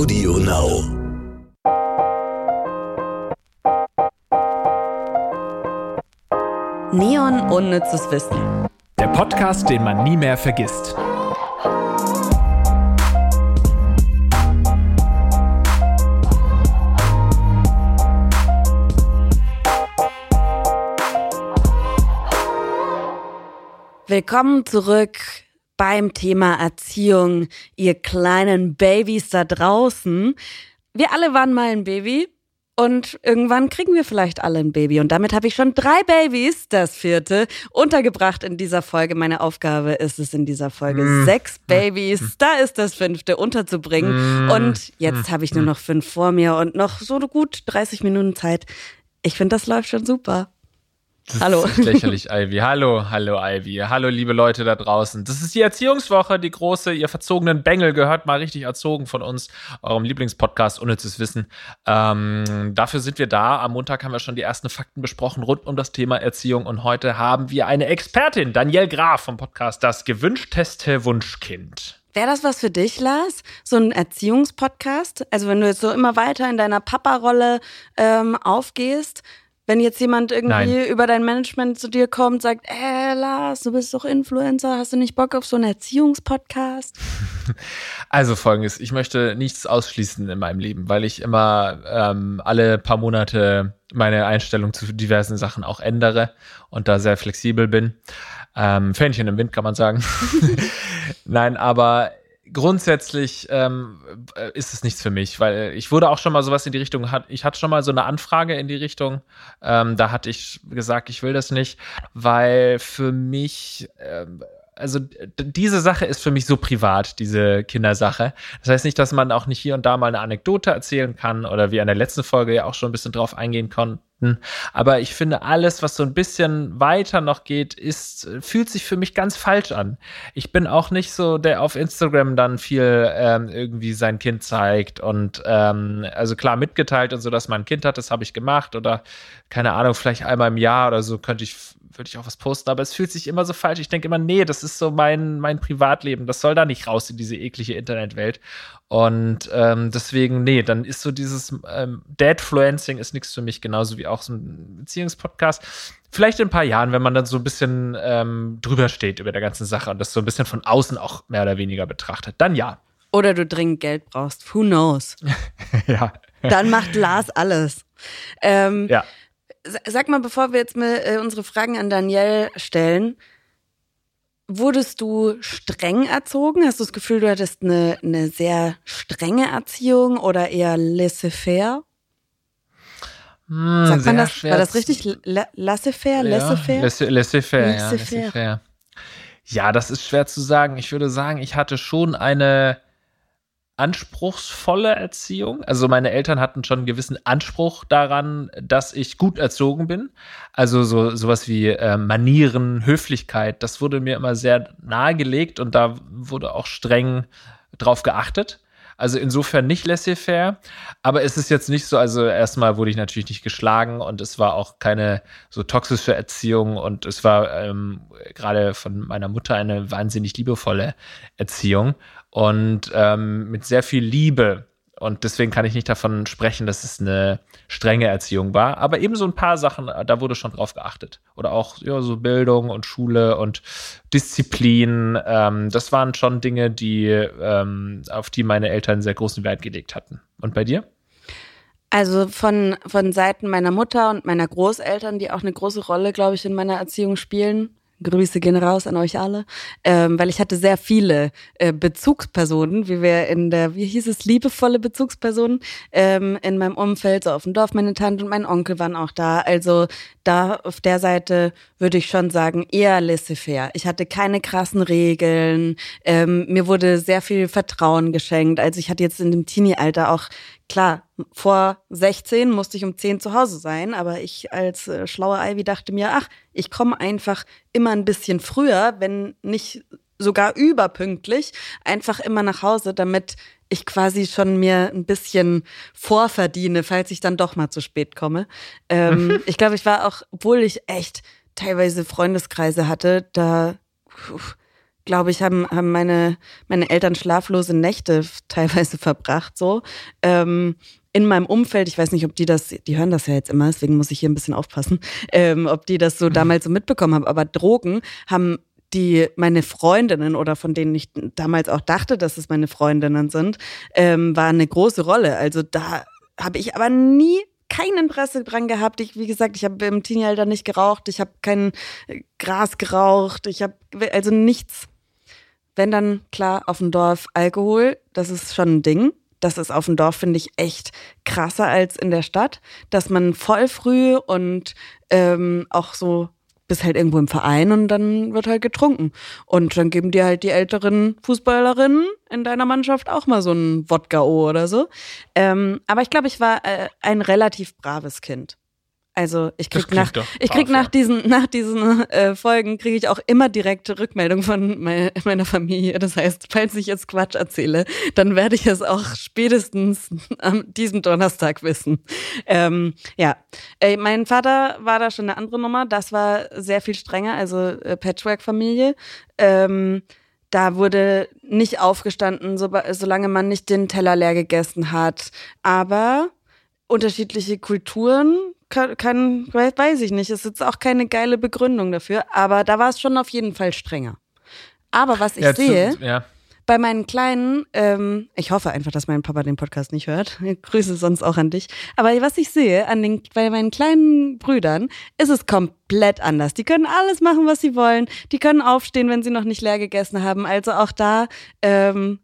Audio Now. Neon Unnützes Wissen. Der Podcast, den man nie mehr vergisst. Willkommen zurück beim Thema Erziehung, ihr kleinen Babys da draußen. Wir alle waren mal ein Baby und irgendwann kriegen wir vielleicht alle ein Baby. Und damit habe ich schon drei Babys, das vierte, untergebracht in dieser Folge. Meine Aufgabe ist es in dieser Folge, mm. sechs Babys, da ist das fünfte, unterzubringen. Mm. Und jetzt habe ich nur noch fünf vor mir und noch so gut 30 Minuten Zeit. Ich finde, das läuft schon super. Das hallo. Ist lächerlich, Ivy. Hallo, hallo, Ivy. Hallo, liebe Leute da draußen. Das ist die Erziehungswoche, die große. Ihr verzogenen Bengel gehört mal richtig erzogen von uns, eurem Lieblingspodcast Unnützes Wissen. Ähm, dafür sind wir da. Am Montag haben wir schon die ersten Fakten besprochen rund um das Thema Erziehung. Und heute haben wir eine Expertin, Danielle Graf vom Podcast Das gewünschteste Wunschkind. Wäre das was für dich, Lars? So ein Erziehungspodcast? Also wenn du jetzt so immer weiter in deiner Papa-Rolle ähm, aufgehst, wenn jetzt jemand irgendwie Nein. über dein Management zu dir kommt, sagt, äh, Lars, du bist doch Influencer, hast du nicht Bock auf so einen Erziehungspodcast? Also folgendes, ich möchte nichts ausschließen in meinem Leben, weil ich immer ähm, alle paar Monate meine Einstellung zu diversen Sachen auch ändere und da sehr flexibel bin. Ähm, Fähnchen im Wind kann man sagen. Nein, aber grundsätzlich ähm, äh, ist es nichts für mich, weil ich wurde auch schon mal sowas in die Richtung, ich hatte schon mal so eine Anfrage in die Richtung, ähm, da hatte ich gesagt, ich will das nicht, weil für mich, ähm, also diese Sache ist für mich so privat, diese Kindersache. Das heißt nicht, dass man auch nicht hier und da mal eine Anekdote erzählen kann oder wie in der letzten Folge ja auch schon ein bisschen drauf eingehen konnten aber ich finde, alles, was so ein bisschen weiter noch geht, ist, fühlt sich für mich ganz falsch an. Ich bin auch nicht so, der auf Instagram dann viel ähm, irgendwie sein Kind zeigt und ähm, also klar mitgeteilt und so, dass man ein Kind hat, das habe ich gemacht oder keine Ahnung, vielleicht einmal im Jahr oder so könnte ich würde ich auch was posten, aber es fühlt sich immer so falsch. Ich denke immer, nee, das ist so mein, mein Privatleben. Das soll da nicht raus in diese eklige Internetwelt. Und ähm, deswegen, nee, dann ist so dieses ähm, Dadfluencing ist nichts für mich, genauso wie auch so ein Beziehungspodcast. Vielleicht in ein paar Jahren, wenn man dann so ein bisschen ähm, drüber steht über der ganzen Sache und das so ein bisschen von außen auch mehr oder weniger betrachtet, dann ja. Oder du dringend Geld brauchst, who knows? ja. Dann macht Lars alles. Ähm, ja. Sag mal, bevor wir jetzt mal äh, unsere Fragen an Danielle stellen, Wurdest du streng erzogen? Hast du das Gefühl, du hattest eine, eine sehr strenge Erziehung oder eher laissez-faire? Hm, Sagt man das? War das richtig? Laissez-faire? Laissez-faire? Laissez-faire, ja. Laissez-faire. Ja, das ist schwer zu sagen. Ich würde sagen, ich hatte schon eine anspruchsvolle Erziehung. Also meine Eltern hatten schon einen gewissen Anspruch daran, dass ich gut erzogen bin. Also so sowas wie äh, Manieren, Höflichkeit, das wurde mir immer sehr nahegelegt und da wurde auch streng drauf geachtet. Also insofern nicht laissez-faire. Aber es ist jetzt nicht so, also erstmal wurde ich natürlich nicht geschlagen und es war auch keine so toxische Erziehung und es war ähm, gerade von meiner Mutter eine wahnsinnig liebevolle Erziehung und ähm, mit sehr viel Liebe. Und deswegen kann ich nicht davon sprechen, dass es eine strenge Erziehung war. Aber eben so ein paar Sachen, da wurde schon drauf geachtet. Oder auch ja, so Bildung und Schule und Disziplin. Ähm, das waren schon Dinge, die, ähm, auf die meine Eltern sehr großen Wert gelegt hatten. Und bei dir? Also von, von Seiten meiner Mutter und meiner Großeltern, die auch eine große Rolle, glaube ich, in meiner Erziehung spielen, Grüße gehen raus an euch alle, ähm, weil ich hatte sehr viele äh, Bezugspersonen, wie wir in der, wie hieß es, liebevolle Bezugspersonen ähm, in meinem Umfeld, so auf dem Dorf. Meine Tante und mein Onkel waren auch da. Also da auf der Seite würde ich schon sagen, eher laissez-faire. Ich hatte keine krassen Regeln. Ähm, mir wurde sehr viel Vertrauen geschenkt. Also ich hatte jetzt in dem Teenie-Alter auch klar, vor 16 musste ich um 10 zu Hause sein, aber ich als äh, schlaue Ivy dachte mir, ach, ich komme einfach immer ein bisschen früher, wenn nicht sogar überpünktlich, einfach immer nach Hause, damit ich quasi schon mir ein bisschen vorverdiene, falls ich dann doch mal zu spät komme. Ähm, ich glaube, ich war auch, obwohl ich echt teilweise Freundeskreise hatte, da glaube ich, haben, haben meine, meine Eltern schlaflose Nächte teilweise verbracht, so. Ähm, in meinem Umfeld, ich weiß nicht, ob die das, die hören das ja jetzt immer, deswegen muss ich hier ein bisschen aufpassen, ähm, ob die das so mhm. damals so mitbekommen haben, aber Drogen haben die meine Freundinnen oder von denen ich damals auch dachte, dass es meine Freundinnen sind, ähm, war eine große Rolle. Also da habe ich aber nie kein Interesse dran gehabt. Ich, wie gesagt, ich habe im Teenie-Alter nicht geraucht, ich habe kein Gras geraucht, ich habe also nichts. Wenn dann klar auf dem Dorf Alkohol, das ist schon ein Ding. Das ist auf dem Dorf, finde ich, echt krasser als in der Stadt, dass man voll früh und ähm, auch so bist halt irgendwo im Verein und dann wird halt getrunken. Und dann geben dir halt die älteren Fußballerinnen in deiner Mannschaft auch mal so ein Wodka-O oder so. Ähm, aber ich glaube, ich war äh, ein relativ braves Kind. Also ich krieg nach, ich krieg nach diesen, nach diesen äh, Folgen kriege ich auch immer direkte Rückmeldung von me meiner Familie. Das heißt, falls ich jetzt Quatsch erzähle, dann werde ich es auch spätestens am diesem Donnerstag wissen. Ähm, ja, äh, mein Vater war da schon eine andere Nummer. Das war sehr viel strenger, also äh, Patchwork-Familie. Ähm, da wurde nicht aufgestanden, so, solange man nicht den Teller leer gegessen hat. Aber unterschiedliche Kulturen kann, kann, weiß ich nicht. Es ist jetzt auch keine geile Begründung dafür, aber da war es schon auf jeden Fall strenger. Aber was ich ja, sehe, zu, ja. bei meinen Kleinen, ähm, ich hoffe einfach, dass mein Papa den Podcast nicht hört. Ich grüße sonst auch an dich. Aber was ich sehe an den, bei meinen kleinen Brüdern, ist es komplett anders. Die können alles machen, was sie wollen. Die können aufstehen, wenn sie noch nicht leer gegessen haben. Also auch da ähm,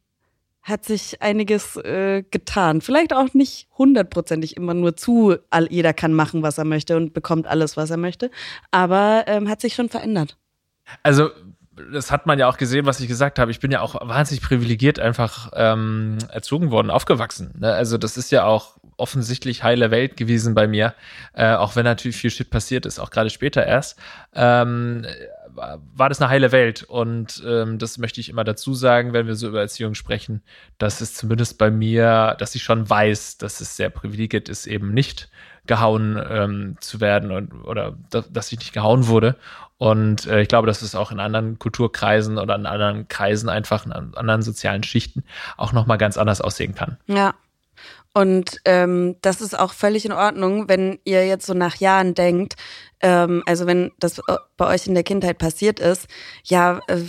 hat sich einiges äh, getan. Vielleicht auch nicht hundertprozentig immer nur zu, all, jeder kann machen, was er möchte und bekommt alles, was er möchte, aber ähm, hat sich schon verändert. Also das hat man ja auch gesehen, was ich gesagt habe. Ich bin ja auch wahnsinnig privilegiert einfach ähm, erzogen worden, aufgewachsen. Ne? Also das ist ja auch offensichtlich heile Welt gewesen bei mir, äh, auch wenn natürlich viel Shit passiert ist, auch gerade später erst. Ähm, war das eine heile Welt. Und ähm, das möchte ich immer dazu sagen, wenn wir so über Erziehung sprechen, dass es zumindest bei mir, dass ich schon weiß, dass es sehr privilegiert ist, eben nicht gehauen ähm, zu werden und, oder dass, ich nicht gehauen wurde. Und äh, ich glaube, dass es auch in anderen Kulturkreisen oder in anderen Kreisen einfach in anderen sozialen Schichten auch nochmal ganz anders aussehen kann. Ja, und ähm, das ist auch völlig in Ordnung, wenn ihr jetzt so nach Jahren denkt, ähm, also wenn das bei euch in der Kindheit passiert ist, ja, äh,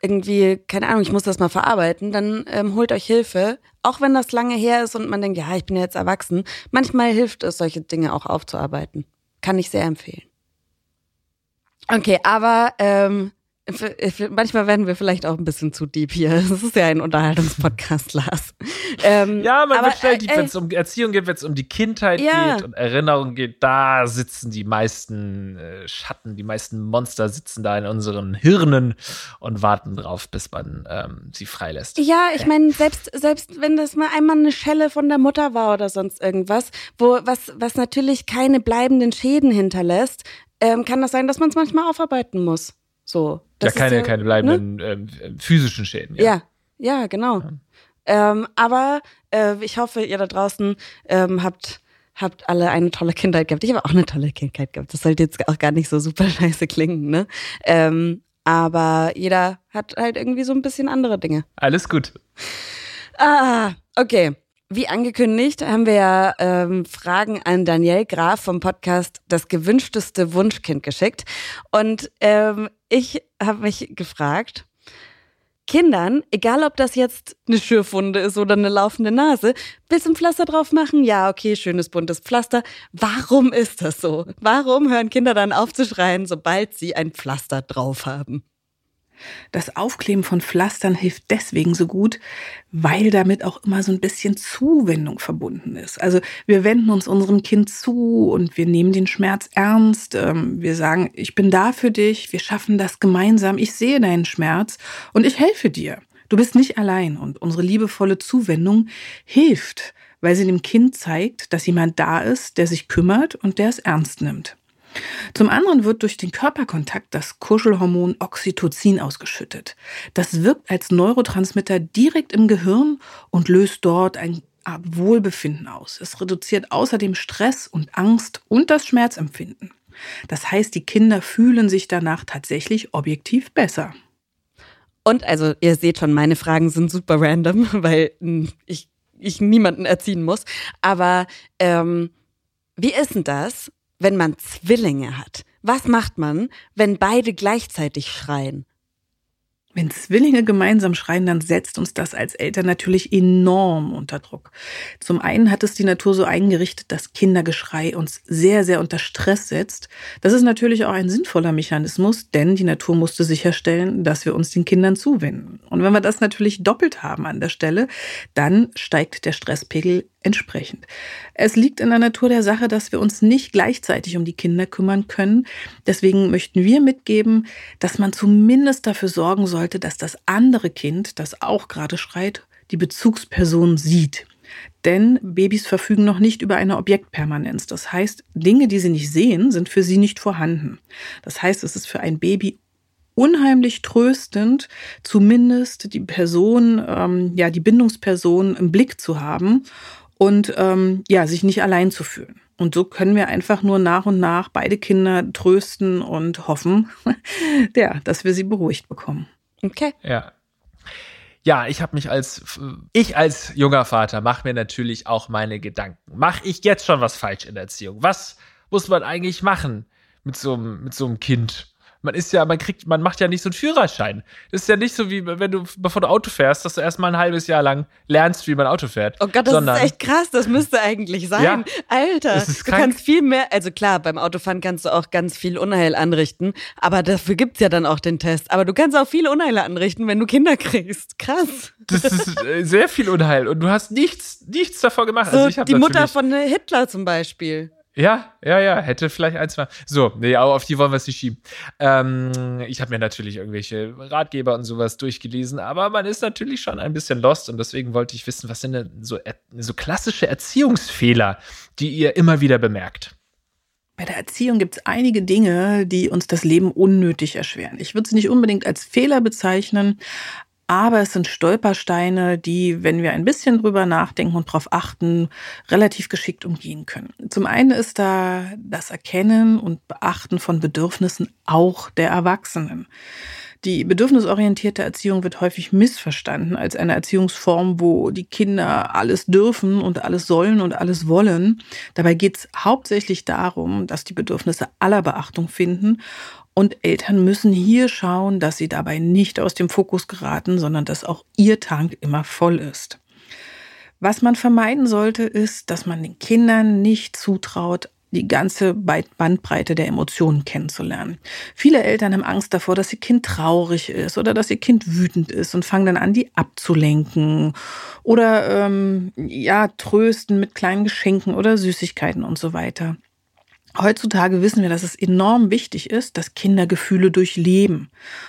irgendwie, keine Ahnung, ich muss das mal verarbeiten, dann ähm, holt euch Hilfe. Auch wenn das lange her ist und man denkt, ja, ich bin ja jetzt erwachsen. Manchmal hilft es, solche Dinge auch aufzuarbeiten. Kann ich sehr empfehlen. Okay, aber ähm, Manchmal werden wir vielleicht auch ein bisschen zu deep hier. Das ist ja ein Unterhaltungspodcast, Lars. Ähm, ja, man wird schnell deep, wenn es um Erziehung geht, wenn es um die Kindheit ja. geht und Erinnerung geht, da sitzen die meisten äh, Schatten, die meisten Monster sitzen da in unseren Hirnen und warten drauf, bis man ähm, sie freilässt. Ja, ich meine, selbst, selbst wenn das mal einmal eine Schelle von der Mutter war oder sonst irgendwas, wo was, was natürlich keine bleibenden Schäden hinterlässt, ähm, kann das sein, dass man es manchmal aufarbeiten muss. So. Ja, keine, ja, keine bleibenden ne? ähm, physischen Schäden. Ja, ja, ja genau. Ja. Ähm, aber äh, ich hoffe, ihr da draußen ähm, habt habt alle eine tolle Kindheit gehabt. Ich habe auch eine tolle Kindheit gehabt. Das sollte jetzt auch gar nicht so super scheiße klingen, ne? Ähm, aber jeder hat halt irgendwie so ein bisschen andere Dinge. Alles gut. Ah, okay. Wie angekündigt haben wir ja ähm, Fragen an Daniel Graf vom Podcast Das gewünschteste Wunschkind geschickt. Und ähm, ich habe mich gefragt, Kindern, egal ob das jetzt eine Schürfwunde ist oder eine laufende Nase, ein Pflaster drauf machen? Ja, okay, schönes buntes Pflaster. Warum ist das so? Warum hören Kinder dann auf zu schreien, sobald sie ein Pflaster drauf haben? Das Aufkleben von Pflastern hilft deswegen so gut, weil damit auch immer so ein bisschen Zuwendung verbunden ist. Also wir wenden uns unserem Kind zu und wir nehmen den Schmerz ernst. Ähm, wir sagen, ich bin da für dich, wir schaffen das gemeinsam, ich sehe deinen Schmerz und ich helfe dir. Du bist nicht allein und unsere liebevolle Zuwendung hilft, weil sie dem Kind zeigt, dass jemand da ist, der sich kümmert und der es ernst nimmt. Zum anderen wird durch den Körperkontakt das Kuschelhormon Oxytocin ausgeschüttet. Das wirkt als Neurotransmitter direkt im Gehirn und löst dort ein Wohlbefinden aus. Es reduziert außerdem Stress und Angst und das Schmerzempfinden. Das heißt, die Kinder fühlen sich danach tatsächlich objektiv besser. Und also, ihr seht schon, meine Fragen sind super random, weil hm, ich, ich niemanden erziehen muss. Aber ähm, wie ist denn das, wenn man Zwillinge hat? Was macht man, wenn beide gleichzeitig schreien? Wenn Zwillinge gemeinsam schreien, dann setzt uns das als Eltern natürlich enorm unter Druck. Zum einen hat es die Natur so eingerichtet, dass Kindergeschrei uns sehr, sehr unter Stress setzt. Das ist natürlich auch ein sinnvoller Mechanismus, denn die Natur musste sicherstellen, dass wir uns den Kindern zuwenden. Und wenn wir das natürlich doppelt haben an der Stelle, dann steigt der Stresspegel entsprechend. Es liegt in der Natur der Sache, dass wir uns nicht gleichzeitig um die Kinder kümmern können. Deswegen möchten wir mitgeben, dass man zumindest dafür sorgen sollte, dass das andere Kind, das auch gerade schreit, die Bezugsperson sieht. Denn Babys verfügen noch nicht über eine Objektpermanenz. Das heißt, Dinge, die sie nicht sehen, sind für sie nicht vorhanden. Das heißt, es ist für ein Baby unheimlich tröstend, zumindest die Person, ähm, ja, die Bindungsperson im Blick zu haben und ähm, ja, sich nicht allein zu fühlen. Und so können wir einfach nur nach und nach beide Kinder trösten und hoffen, ja, dass wir sie beruhigt bekommen. Okay. Ja. Ja, ich habe mich als ich als junger Vater mache mir natürlich auch meine Gedanken. Mache ich jetzt schon was falsch in der Erziehung? Was muss man eigentlich machen mit so einem mit so einem Kind? Man ist ja, man kriegt, man macht ja nicht so einen Führerschein. Das ist ja nicht so wie, wenn du, bevor du Auto fährst, dass du erstmal ein halbes Jahr lang lernst, wie man Auto fährt. Oh Gott, das sondern, ist echt krass. Das müsste eigentlich sein. Ja, Alter, du kannst viel mehr, also klar, beim Autofahren kannst du auch ganz viel Unheil anrichten, aber dafür gibt's ja dann auch den Test. Aber du kannst auch viele Unheile anrichten, wenn du Kinder kriegst. Krass. Das ist äh, sehr viel Unheil und du hast nichts, nichts davor gemacht. So, also die Mutter von Hitler zum Beispiel. Ja, ja, ja, hätte vielleicht ein, zwei. So, nee, aber auf die wollen wir es nicht schieben. Ähm, ich habe mir natürlich irgendwelche Ratgeber und sowas durchgelesen, aber man ist natürlich schon ein bisschen lost und deswegen wollte ich wissen, was sind denn so, so klassische Erziehungsfehler, die ihr immer wieder bemerkt? Bei der Erziehung gibt es einige Dinge, die uns das Leben unnötig erschweren. Ich würde sie nicht unbedingt als Fehler bezeichnen, aber es sind Stolpersteine, die, wenn wir ein bisschen drüber nachdenken und darauf achten, relativ geschickt umgehen können. Zum einen ist da das Erkennen und Beachten von Bedürfnissen auch der Erwachsenen. Die bedürfnisorientierte Erziehung wird häufig missverstanden als eine Erziehungsform, wo die Kinder alles dürfen und alles sollen und alles wollen. Dabei geht es hauptsächlich darum, dass die Bedürfnisse aller Beachtung finden und Eltern müssen hier schauen, dass sie dabei nicht aus dem Fokus geraten, sondern dass auch ihr Tank immer voll ist. Was man vermeiden sollte, ist, dass man den Kindern nicht zutraut, die ganze Bandbreite der Emotionen kennenzulernen. Viele Eltern haben Angst davor, dass ihr Kind traurig ist oder dass ihr Kind wütend ist und fangen dann an, die abzulenken oder ähm, ja trösten mit kleinen Geschenken oder Süßigkeiten und so weiter. Heutzutage wissen wir, dass es enorm wichtig ist, dass Kinder Gefühle durchleben.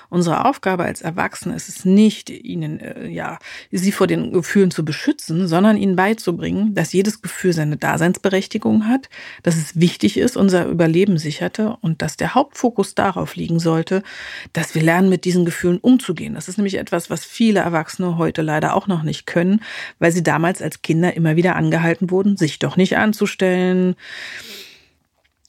Unsere Aufgabe als Erwachsene ist es nicht, ihnen, äh, ja, sie vor den Gefühlen zu beschützen, sondern ihnen beizubringen, dass jedes Gefühl seine Daseinsberechtigung hat, dass es wichtig ist, unser Überleben sicherte und dass der Hauptfokus darauf liegen sollte, dass wir lernen, mit diesen Gefühlen umzugehen. Das ist nämlich etwas, was viele Erwachsene heute leider auch noch nicht können, weil sie damals als Kinder immer wieder angehalten wurden, sich doch nicht anzustellen,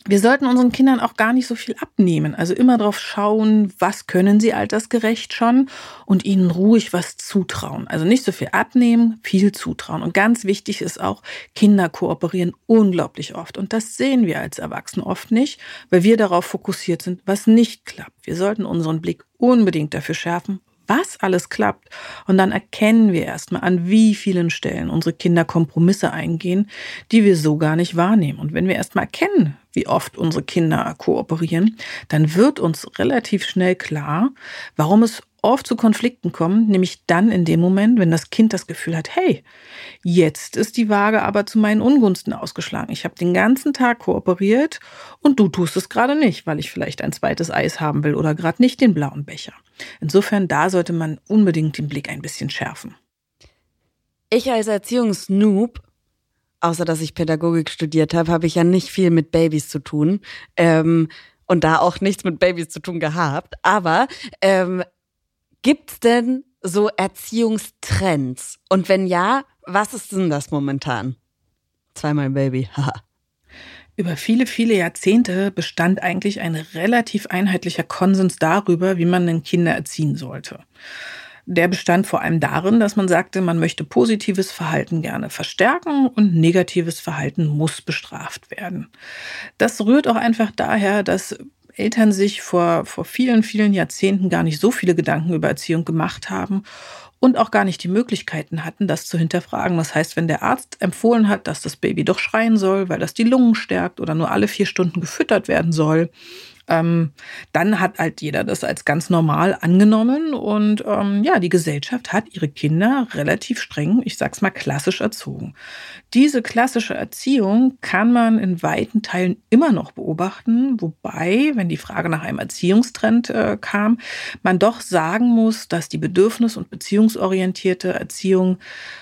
wir sollten unseren Kindern auch gar nicht so viel abnehmen. Also immer darauf schauen, was können sie altersgerecht schon und ihnen ruhig was zutrauen. Also nicht so viel abnehmen, viel zutrauen. Und ganz wichtig ist auch, Kinder kooperieren unglaublich oft. Und das sehen wir als Erwachsene oft nicht, weil wir darauf fokussiert sind, was nicht klappt. Wir sollten unseren Blick unbedingt dafür schärfen, was alles klappt. Und dann erkennen wir erstmal, an wie vielen Stellen unsere Kinder Kompromisse eingehen, die wir so gar nicht wahrnehmen. Und wenn wir erstmal erkennen, wie oft unsere Kinder kooperieren, dann wird uns relativ schnell klar, warum es oft zu Konflikten kommt, nämlich dann in dem Moment, wenn das Kind das Gefühl hat, hey, jetzt ist die Waage aber zu meinen Ungunsten ausgeschlagen. Ich habe den ganzen Tag kooperiert und du tust es gerade nicht, weil ich vielleicht ein zweites Eis haben will oder gerade nicht den blauen Becher. Insofern, da sollte man unbedingt den Blick ein bisschen schärfen. Ich als Erziehungsnoob außer dass ich Pädagogik studiert habe, habe ich ja nicht viel mit Babys zu tun. Ähm, und da auch nichts mit Babys zu tun gehabt. Aber ähm, gibt's denn so Erziehungstrends? Und wenn ja, was ist denn das momentan? Zweimal Baby, haha. Über viele, viele Jahrzehnte bestand eigentlich ein relativ einheitlicher Konsens darüber, wie man denn Kinder erziehen sollte. Der bestand vor allem darin, dass man sagte, man möchte positives Verhalten gerne verstärken und negatives Verhalten muss bestraft werden. Das rührt auch einfach daher, dass Eltern sich vor, vor vielen, vielen Jahrzehnten gar nicht so viele Gedanken über Erziehung gemacht haben und auch gar nicht die Möglichkeiten hatten, das zu hinterfragen. Das heißt, wenn der Arzt empfohlen hat, dass das Baby doch schreien soll, weil das die Lungen stärkt oder nur alle vier Stunden gefüttert werden soll, ähm, dann hat halt jeder das als ganz normal angenommen und ähm, ja, die Gesellschaft hat ihre Kinder relativ streng, ich sag's mal klassisch erzogen. Diese klassische Erziehung kann man in weiten Teilen immer noch beobachten, wobei, wenn die Frage nach einem Erziehungstrend äh, kam, man doch sagen muss, dass die bedürfnis- und beziehungsorientierte Erziehung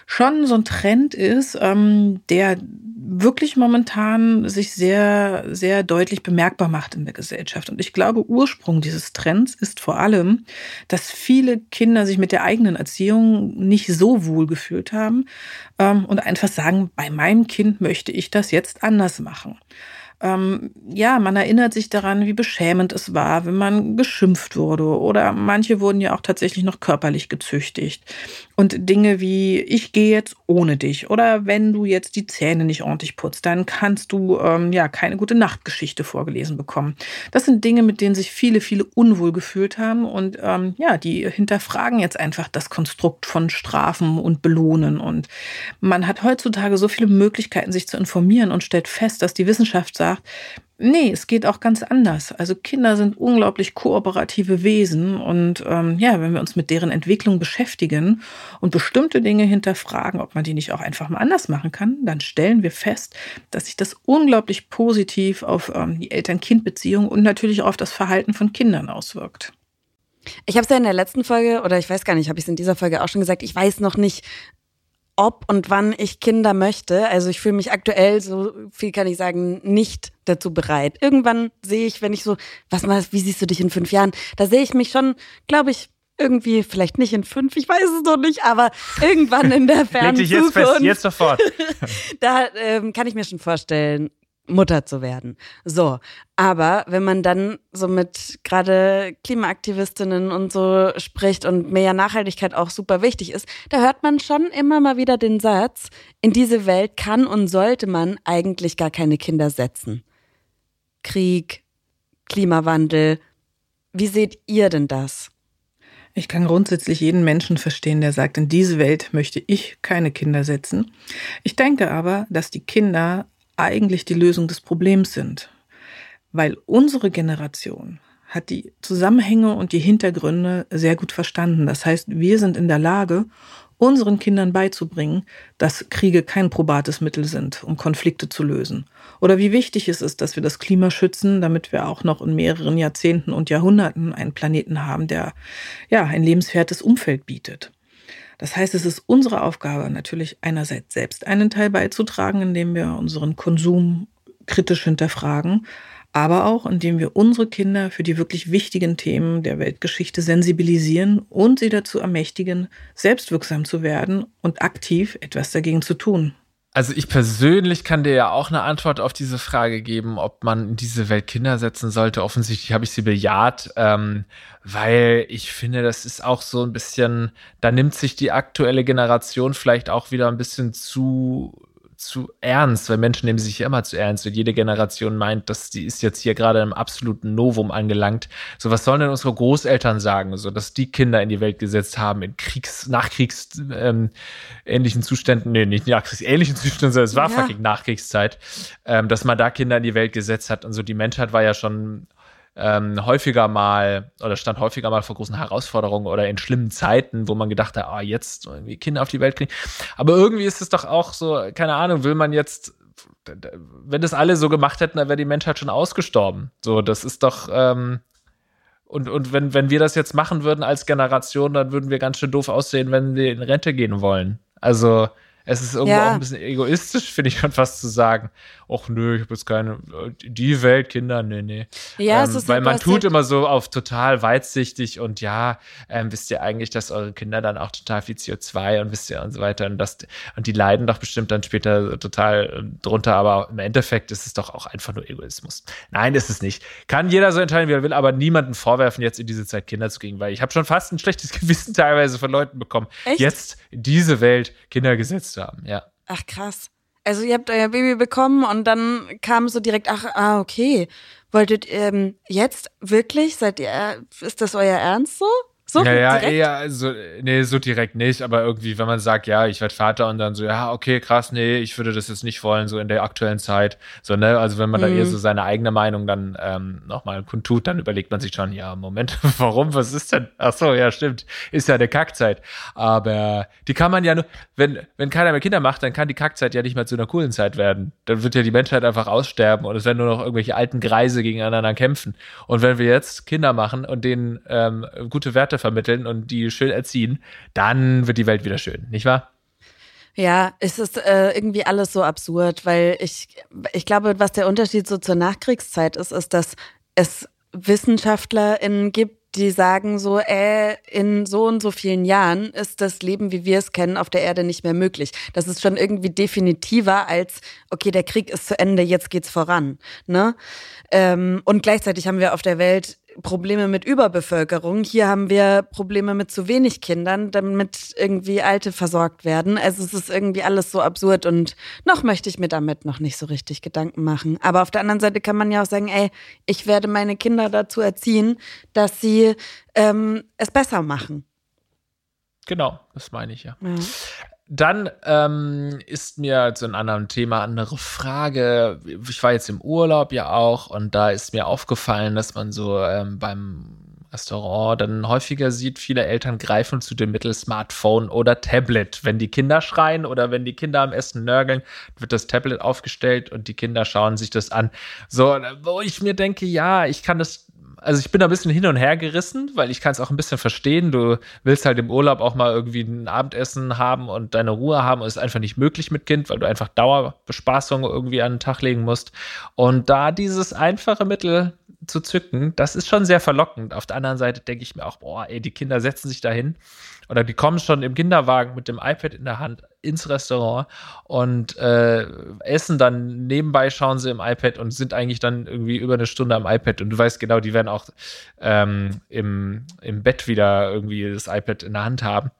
schon so ein Trend ist, ähm, der wirklich momentan sich sehr, sehr deutlich bemerkbar macht in der Gesellschaft. Und ich glaube, Ursprung dieses Trends ist vor allem, dass viele Kinder sich mit der eigenen Erziehung nicht so wohl gefühlt haben ähm, und einfach sagen, bei meinem Kind möchte ich das jetzt anders machen ähm, ja, man erinnert sich daran, wie beschämend es war, wenn man geschimpft wurde. Oder manche wurden ja auch tatsächlich noch körperlich gezüchtigt. Und Dinge wie, ich gehe jetzt ohne dich. Oder wenn du jetzt die Zähne nicht ordentlich putzt, dann kannst du ähm, ja keine gute Nachtgeschichte vorgelesen bekommen. Das sind Dinge, mit denen sich viele, viele unwohl gefühlt haben. Und ähm, ja, die hinterfragen jetzt einfach das Konstrukt von Strafen und Belohnen. Und man hat heutzutage so viele Möglichkeiten, sich zu informieren und stellt fest, dass die Wissenschaft sagt, sagt, nee, es geht auch ganz anders. Also Kinder sind unglaublich kooperative Wesen und ähm, ja, wenn wir uns mit deren Entwicklung beschäftigen und bestimmte Dinge hinterfragen, ob man die nicht auch einfach mal anders machen kann, dann stellen wir fest, dass sich das unglaublich positiv auf ähm, die Eltern-Kind-Beziehung und natürlich auch auf das Verhalten von Kindern auswirkt. Ich habe es ja in der letzten Folge, oder ich weiß gar nicht, habe ich es in dieser Folge auch schon gesagt, ich weiß noch nicht, ob und wann ich Kinder möchte. Also ich fühle mich aktuell, so viel kann ich sagen, nicht dazu bereit. Irgendwann sehe ich, wenn ich so, was machst, wie siehst du dich in fünf Jahren? Da sehe ich mich schon, glaube ich, irgendwie, vielleicht nicht in fünf, ich weiß es noch nicht, aber irgendwann in der fernen Leg dich jetzt Zukunft. Fest, jetzt sofort. da ähm, kann ich mir schon vorstellen, Mutter zu werden. So, aber wenn man dann so mit gerade Klimaaktivistinnen und so spricht und mehr Nachhaltigkeit auch super wichtig ist, da hört man schon immer mal wieder den Satz, in diese Welt kann und sollte man eigentlich gar keine Kinder setzen. Krieg, Klimawandel, wie seht ihr denn das? Ich kann grundsätzlich jeden Menschen verstehen, der sagt, in diese Welt möchte ich keine Kinder setzen. Ich denke aber, dass die Kinder eigentlich die Lösung des Problems sind. Weil unsere Generation hat die Zusammenhänge und die Hintergründe sehr gut verstanden. Das heißt, wir sind in der Lage, unseren Kindern beizubringen, dass Kriege kein probates Mittel sind, um Konflikte zu lösen. Oder wie wichtig es ist, dass wir das Klima schützen, damit wir auch noch in mehreren Jahrzehnten und Jahrhunderten einen Planeten haben, der ja ein lebenswertes Umfeld bietet. Das heißt, es ist unsere Aufgabe, natürlich einerseits selbst einen Teil beizutragen, indem wir unseren Konsum kritisch hinterfragen, aber auch indem wir unsere Kinder für die wirklich wichtigen Themen der Weltgeschichte sensibilisieren und sie dazu ermächtigen, selbstwirksam zu werden und aktiv etwas dagegen zu tun. Also ich persönlich kann dir ja auch eine Antwort auf diese Frage geben, ob man in diese Welt Kinder setzen sollte. Offensichtlich habe ich sie bejaht, ähm, weil ich finde, das ist auch so ein bisschen, da nimmt sich die aktuelle Generation vielleicht auch wieder ein bisschen zu zu ernst, weil Menschen nehmen sich immer zu ernst und jede Generation meint, dass die ist jetzt hier gerade im absoluten Novum angelangt. So, was sollen denn unsere Großeltern sagen, so dass die Kinder in die Welt gesetzt haben in Kriegs-, Nachkriegs, ähm, Zuständen, nee, nicht Nachkriegs, ähnlichen Zuständen, sondern es war ja. fucking Nachkriegszeit, ähm, dass man da Kinder in die Welt gesetzt hat und so. Die Menschheit war ja schon ähm, häufiger mal oder stand häufiger mal vor großen Herausforderungen oder in schlimmen Zeiten, wo man gedacht hat, ah, jetzt irgendwie Kinder auf die Welt kriegen. Aber irgendwie ist es doch auch so, keine Ahnung, will man jetzt, wenn das alle so gemacht hätten, dann wäre die Menschheit schon ausgestorben. So, das ist doch, ähm, und, und wenn, wenn wir das jetzt machen würden als Generation, dann würden wir ganz schön doof aussehen, wenn wir in Rente gehen wollen. Also, Es ist irgendwo ja. auch ein bisschen egoistisch, finde ich schon fast zu sagen, ach nö, ich habe jetzt keine, die Welt, Kinder, nee, nee. Ja, ähm, es ist Weil man tut immer so auf total weitsichtig und ja, ähm, wisst ihr eigentlich, dass eure Kinder dann auch total viel CO2 und wisst ihr und so weiter und das, und die leiden doch bestimmt dann später total ähm, drunter, aber im Endeffekt ist es doch auch einfach nur Egoismus. Nein, ist es nicht. Kann jeder so entscheiden, wie er will, aber niemanden vorwerfen, jetzt in diese Zeit Kinder zu kriegen, weil ich habe schon fast ein schlechtes Gewissen teilweise von Leuten bekommen, Echt? jetzt diese Welt Kinder gesetzt haben, ja. Ach krass. Also ihr habt euer Baby bekommen und dann kam so direkt, ach, ah, okay. Wolltet ähm, jetzt wirklich, seid ihr, ist das euer Ernst so? So ja, ja, direkt? eher, so, nee, so direkt nicht, aber irgendwie, wenn man sagt, ja, ich werde Vater und dann so, ja, okay, krass, nee, ich würde das jetzt nicht wollen, so in der aktuellen Zeit. So, ne, also wenn man mhm. da eher so seine eigene Meinung dann ähm, nochmal kundtut, dann überlegt man sich schon, ja, Moment, warum, was ist denn? Ach so, ja, stimmt, ist ja eine Kackzeit. Aber die kann man ja nur, wenn, wenn keiner mehr Kinder macht, dann kann die Kackzeit ja nicht mehr zu einer coolen Zeit werden. Dann wird ja die Menschheit einfach aussterben und es werden nur noch irgendwelche alten Greise gegeneinander kämpfen. Und wenn wir jetzt Kinder machen und denen ähm, gute Werte vermitteln und die schön erziehen, dann wird die Welt wieder schön, nicht wahr? Ja, es ist äh, irgendwie alles so absurd, weil ich, ich glaube, was der Unterschied so zur Nachkriegszeit ist, ist, dass es WissenschaftlerInnen gibt, die sagen so, äh, in so und so vielen Jahren ist das Leben, wie wir es kennen, auf der Erde nicht mehr möglich. Das ist schon irgendwie definitiver als, okay, der Krieg ist zu Ende, jetzt geht's voran. Ne? Ähm, und gleichzeitig haben wir auf der Welt Probleme mit Überbevölkerung. Hier haben wir Probleme mit zu wenig Kindern, damit irgendwie Alte versorgt werden. Also es ist irgendwie alles so absurd und noch möchte ich mir damit noch nicht so richtig Gedanken machen. Aber auf der anderen Seite kann man ja auch sagen, ey, ich werde meine Kinder dazu erziehen, dass sie ähm, es besser machen. Genau, das meine ich ja. ja. Dann ähm, ist mir zu einem anderen Thema andere Frage. Ich war jetzt im Urlaub ja auch und da ist mir aufgefallen, dass man so ähm, beim Restaurant dann häufiger sieht, viele Eltern greifen zu dem Mittel Smartphone oder Tablet. Wenn die Kinder schreien oder wenn die Kinder am Essen nörgeln, wird das Tablet aufgestellt und die Kinder schauen sich das an. So, wo ich mir denke, ja, ich kann das also ich bin da ein bisschen hin und her gerissen, weil ich kann es auch ein bisschen verstehen. Du willst halt im Urlaub auch mal irgendwie ein Abendessen haben und deine Ruhe haben und ist einfach nicht möglich mit Kind, weil du einfach Dauerbespaßung irgendwie an den Tag legen musst. Und da dieses einfache Mittel zu zücken, das ist schon sehr verlockend. Auf der anderen Seite denke ich mir auch, boah, ey, die Kinder setzen sich dahin oder die kommen schon im Kinderwagen mit dem iPad in der Hand ins Restaurant und äh, essen dann nebenbei, schauen sie im iPad und sind eigentlich dann irgendwie über eine Stunde am iPad und du weißt genau, die werden auch ähm, im, im Bett wieder irgendwie das iPad in der Hand haben.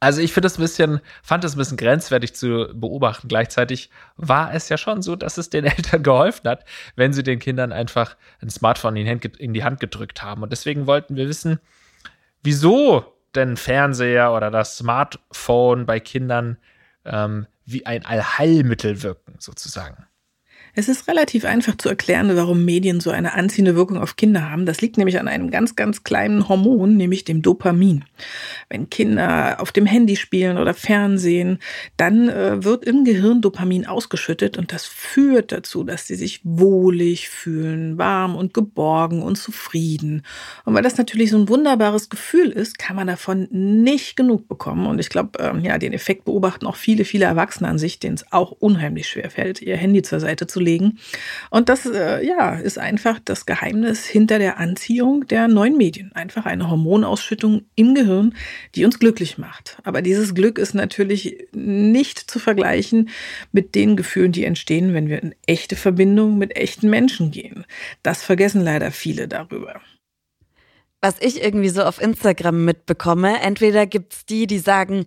Also ich finde es ein bisschen, fand es ein bisschen grenzwertig zu beobachten. Gleichzeitig war es ja schon so, dass es den Eltern geholfen hat, wenn sie den Kindern einfach ein Smartphone in die Hand gedrückt haben. Und deswegen wollten wir wissen, wieso denn Fernseher oder das Smartphone bei Kindern ähm, wie ein Allheilmittel wirken, sozusagen. Es ist relativ einfach zu erklären, warum Medien so eine anziehende Wirkung auf Kinder haben. Das liegt nämlich an einem ganz, ganz kleinen Hormon, nämlich dem Dopamin. Wenn Kinder auf dem Handy spielen oder Fernsehen, dann äh, wird im Gehirn Dopamin ausgeschüttet und das führt dazu, dass sie sich wohlig fühlen, warm und geborgen und zufrieden. Und weil das natürlich so ein wunderbares Gefühl ist, kann man davon nicht genug bekommen. Und ich glaube, ähm, ja, den Effekt beobachten auch viele, viele Erwachsene an sich, denen es auch unheimlich schwer fällt, ihr Handy zur Seite zu legen legen. Und das äh, ja, ist einfach das Geheimnis hinter der Anziehung der neuen Medien. Einfach eine Hormonausschüttung im Gehirn, die uns glücklich macht. Aber dieses Glück ist natürlich nicht zu vergleichen mit den Gefühlen, die entstehen, wenn wir in echte Verbindung mit echten Menschen gehen. Das vergessen leider viele darüber was ich irgendwie so auf Instagram mitbekomme, entweder gibt's die, die sagen,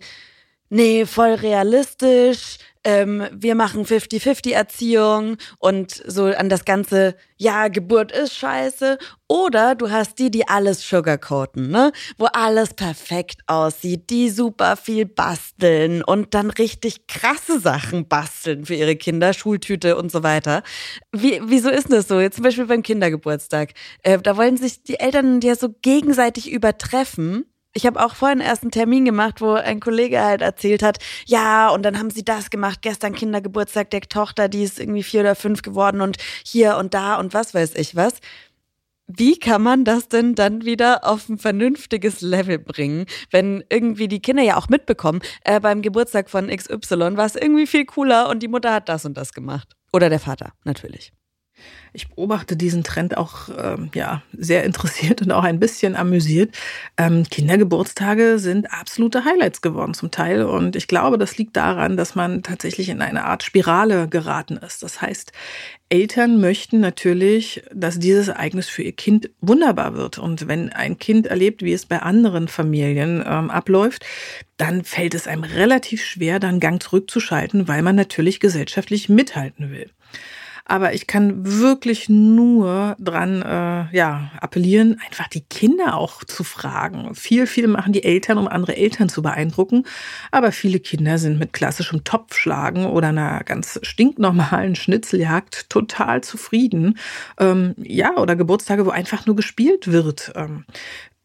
nee, voll realistisch, ähm, wir machen 50-50-Erziehung und so an das ganze, ja, Geburt ist scheiße. Oder du hast die, die alles sugarcoaten, ne? Wo alles perfekt aussieht, die super viel basteln und dann richtig krasse Sachen basteln für ihre Kinder, Schultüte und so weiter. Wie, wieso ist das so? Jetzt zum Beispiel beim Kindergeburtstag. Äh, da wollen sich die Eltern ja so gegenseitig übertreffen ich habe auch vorhin erst einen Termin gemacht, wo ein Kollege halt erzählt hat, ja, und dann haben sie das gemacht, gestern Kindergeburtstag der Tochter, die ist irgendwie vier oder fünf geworden und hier und da und was weiß ich was. wie kann man das denn dann wieder auf ein vernünftiges Level bringen, wenn irgendwie die Kinder ja auch mitbekommen, äh, beim Geburtstag von XY war es irgendwie viel cooler und die Mutter hat das und das gemacht. Oder der Vater, natürlich. Ich beobachte diesen Trend auch ähm, ja sehr interessiert und auch ein bisschen amüsiert. Ähm, Kindergeburtstage sind absolute Highlights geworden zum Teil und ich glaube, das liegt daran, dass man tatsächlich in eine Art Spirale geraten ist. Das heißt, Eltern möchten natürlich, dass dieses Ereignis für ihr Kind wunderbar wird. Und wenn ein Kind erlebt, wie es bei anderen Familien ähm, abläuft, dann fällt es einem relativ schwer, dann Gang zurückzuschalten, weil man natürlich gesellschaftlich mithalten will. Aber ich kann wirklich nur dran äh, ja, appellieren, einfach die Kinder auch zu fragen. Viel, viel machen die Eltern, um andere Eltern zu beeindrucken. Aber viele Kinder sind mit klassischem Topfschlagen oder einer ganz stinknormalen Schnitzeljagd total zufrieden. Ähm, ja, oder Geburtstage, wo einfach nur gespielt wird. Ähm,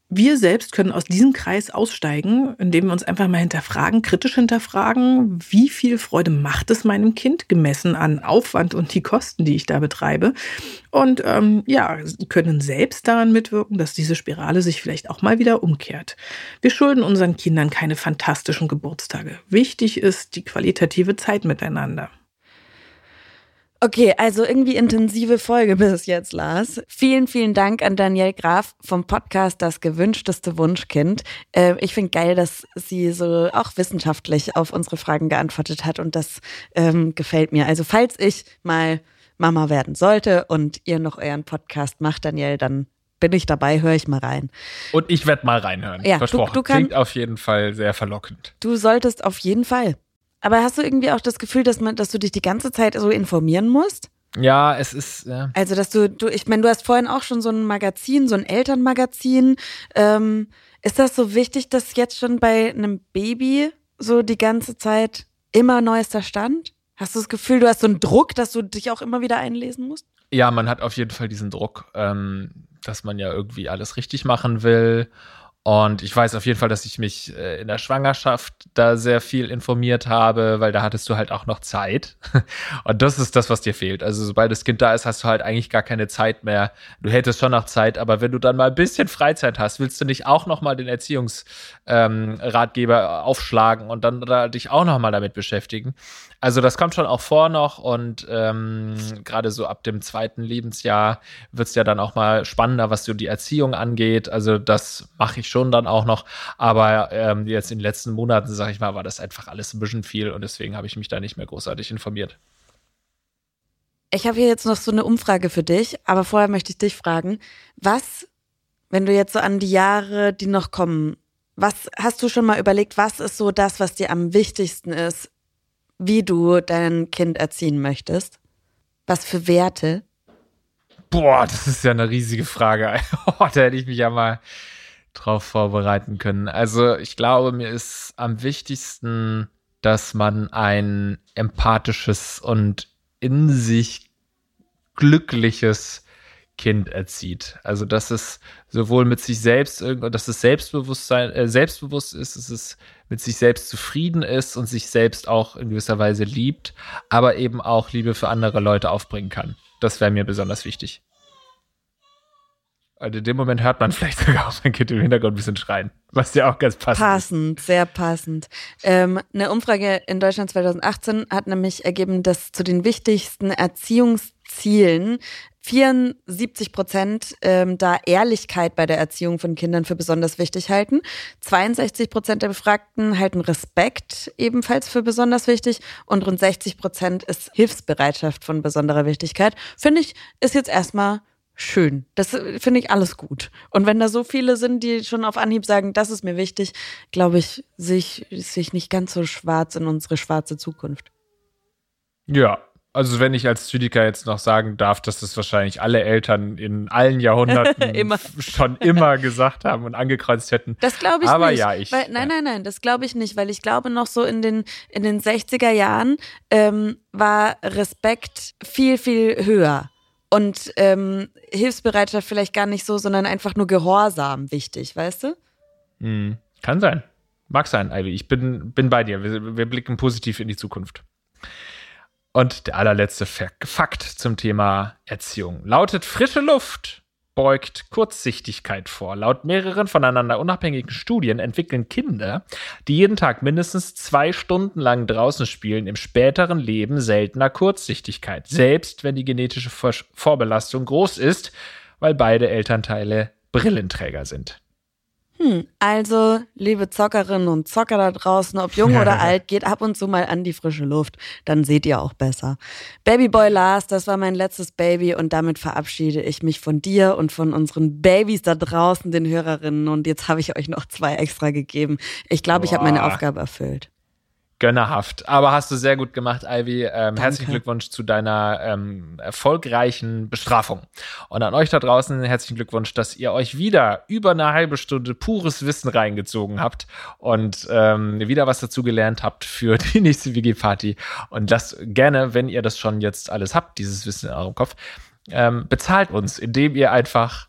wir selbst können aus diesem Kreis aussteigen, indem wir uns einfach mal hinterfragen, kritisch hinterfragen, wie viel Freude macht es meinem Kind, gemessen an Aufwand und die Kosten, die ich da betreibe. Und ähm, ja, können selbst daran mitwirken, dass diese Spirale sich vielleicht auch mal wieder umkehrt. Wir schulden unseren Kindern keine fantastischen Geburtstage. Wichtig ist die qualitative Zeit miteinander. Okay, also irgendwie intensive Folge bis jetzt, Lars. Vielen, vielen Dank an Danielle Graf vom Podcast Das gewünschteste Wunschkind. Äh, ich finde geil, dass sie so auch wissenschaftlich auf unsere Fragen geantwortet hat und das ähm, gefällt mir. Also falls ich mal Mama werden sollte und ihr noch euren Podcast macht, Danielle, dann bin ich dabei, höre ich mal rein. Und ich werde mal reinhören. Ja, Versprochen. Du, du kann, Klingt auf jeden Fall sehr verlockend. Du solltest auf jeden Fall. Aber hast du irgendwie auch das Gefühl, dass man, dass du dich die ganze Zeit so informieren musst? Ja, es ist. Ja. Also, dass du, du, ich meine, du hast vorhin auch schon so ein Magazin, so ein Elternmagazin. Ähm, ist das so wichtig, dass jetzt schon bei einem Baby so die ganze Zeit immer neuester Stand? Hast du das Gefühl, du hast so einen Druck, dass du dich auch immer wieder einlesen musst? Ja, man hat auf jeden Fall diesen Druck, ähm, dass man ja irgendwie alles richtig machen will und ich weiß auf jeden Fall, dass ich mich äh, in der Schwangerschaft da sehr viel informiert habe, weil da hattest du halt auch noch Zeit. Und das ist das, was dir fehlt. Also sobald das Kind da ist, hast du halt eigentlich gar keine Zeit mehr. Du hättest schon noch Zeit, aber wenn du dann mal ein bisschen Freizeit hast, willst du nicht auch noch mal den Erziehungsratgeber ähm, aufschlagen und dann da, dich auch noch mal damit beschäftigen. Also das kommt schon auch vor noch und ähm, gerade so ab dem zweiten Lebensjahr wird es ja dann auch mal spannender, was so die Erziehung angeht. Also das mache ich schon dann auch noch. Aber ähm, jetzt in den letzten Monaten, sage ich mal, war das einfach alles ein bisschen viel und deswegen habe ich mich da nicht mehr großartig informiert. Ich habe hier jetzt noch so eine Umfrage für dich, aber vorher möchte ich dich fragen, was, wenn du jetzt so an die Jahre, die noch kommen, was hast du schon mal überlegt, was ist so das, was dir am wichtigsten ist wie du dein Kind erziehen möchtest? Was für Werte? Boah, das ist ja eine riesige Frage. da hätte ich mich ja mal drauf vorbereiten können. Also ich glaube, mir ist am wichtigsten, dass man ein empathisches und in sich glückliches Kind erzieht. Also dass es sowohl mit sich selbst, dass es Selbstbewusstsein, äh, selbstbewusst ist, dass es mit sich selbst zufrieden ist und sich selbst auch in gewisser Weise liebt, aber eben auch Liebe für andere Leute aufbringen kann. Das wäre mir besonders wichtig. Und in dem Moment hört man vielleicht sogar auch sein Kind im Hintergrund ein bisschen schreien, was ja auch ganz passend Passend, sehr passend. Ähm, eine Umfrage in Deutschland 2018 hat nämlich ergeben, dass zu den wichtigsten Erziehungszielen 74 Prozent ähm, da Ehrlichkeit bei der Erziehung von Kindern für besonders wichtig halten. 62 Prozent der Befragten halten Respekt ebenfalls für besonders wichtig und rund 60 Prozent ist Hilfsbereitschaft von besonderer Wichtigkeit. Finde ich, ist jetzt erstmal schön. Das äh, finde ich alles gut. Und wenn da so viele sind, die schon auf Anhieb sagen, das ist mir wichtig, glaube ich, sehe ich, sehe ich nicht ganz so schwarz in unsere schwarze Zukunft. Ja, also wenn ich als Zyniker jetzt noch sagen darf, dass das wahrscheinlich alle Eltern in allen Jahrhunderten immer. schon immer gesagt haben und angekreuzt hätten. Das glaube ich Aber nicht. Ja, ich, weil, nein, nein, nein, das glaube ich nicht, weil ich glaube noch so in den, in den 60er Jahren ähm, war Respekt viel, viel höher. Und ähm, Hilfsbereitschaft vielleicht gar nicht so, sondern einfach nur Gehorsam wichtig, weißt du? Hm, kann sein. Mag sein, Ivy. Ich bin, bin bei dir. Wir, wir blicken positiv in die Zukunft. Und der allerletzte Fakt zum Thema Erziehung lautet frische Luft beugt Kurzsichtigkeit vor. Laut mehreren voneinander unabhängigen Studien entwickeln Kinder, die jeden Tag mindestens zwei Stunden lang draußen spielen, im späteren Leben seltener Kurzsichtigkeit, selbst wenn die genetische Vor Vorbelastung groß ist, weil beide Elternteile Brillenträger sind. Hm, also, liebe Zockerinnen und Zocker da draußen, ob jung oder alt, geht ab und zu mal an die frische Luft. Dann seht ihr auch besser. Babyboy Lars, das war mein letztes Baby und damit verabschiede ich mich von dir und von unseren Babys da draußen, den Hörerinnen. Und jetzt habe ich euch noch zwei extra gegeben. Ich glaube, ich habe meine Aufgabe erfüllt gönnerhaft. Aber hast du sehr gut gemacht, Ivy. Ähm, herzlichen Glückwunsch zu deiner ähm, erfolgreichen Bestrafung. Und an euch da draußen herzlichen Glückwunsch, dass ihr euch wieder über eine halbe Stunde pures Wissen reingezogen habt und ähm, wieder was dazu gelernt habt für die nächste WG-Party. Und lasst gerne, wenn ihr das schon jetzt alles habt, dieses Wissen in eurem Kopf, ähm, bezahlt uns, indem ihr einfach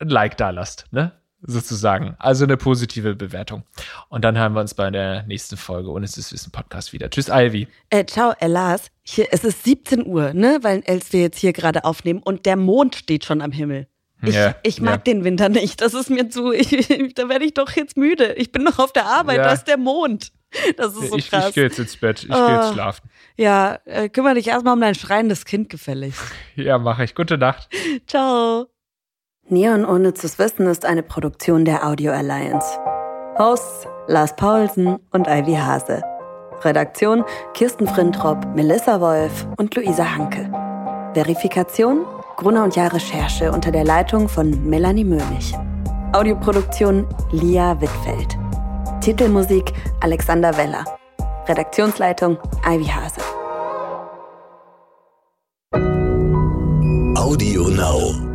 ein Like da lasst. Ne? Sozusagen. Also eine positive Bewertung. Und dann hören wir uns bei der nächsten Folge und es ist Wissen Podcast wieder. Tschüss, Ivy. Äh, ciao, äh, Lars. Hier, es ist 17 Uhr, ne? Weil als wir jetzt hier gerade aufnehmen und der Mond steht schon am Himmel. Ich, ja, ich mag ja. den Winter nicht. Das ist mir zu. Ich, da werde ich doch jetzt müde. Ich bin noch auf der Arbeit. Ja. Da ist der Mond. Das ist so ich, krass. Ich gehe jetzt ins Bett. Ich oh. gehe jetzt schlafen. Ja, äh, kümmere dich erstmal um dein schreiendes Kind gefälligst. Ja, mache ich. Gute Nacht. Ciao. Neon ohne zu wissen ist eine Produktion der Audio Alliance. Hosts Lars Paulsen und Ivy Hase. Redaktion Kirsten Frintrop, Melissa Wolf und Luisa Hanke. Verifikation Gruner und Jahr Recherche unter der Leitung von Melanie Möhlich. Audioproduktion Lia Wittfeld. Titelmusik Alexander Weller. Redaktionsleitung Ivy Hase. Audio Now.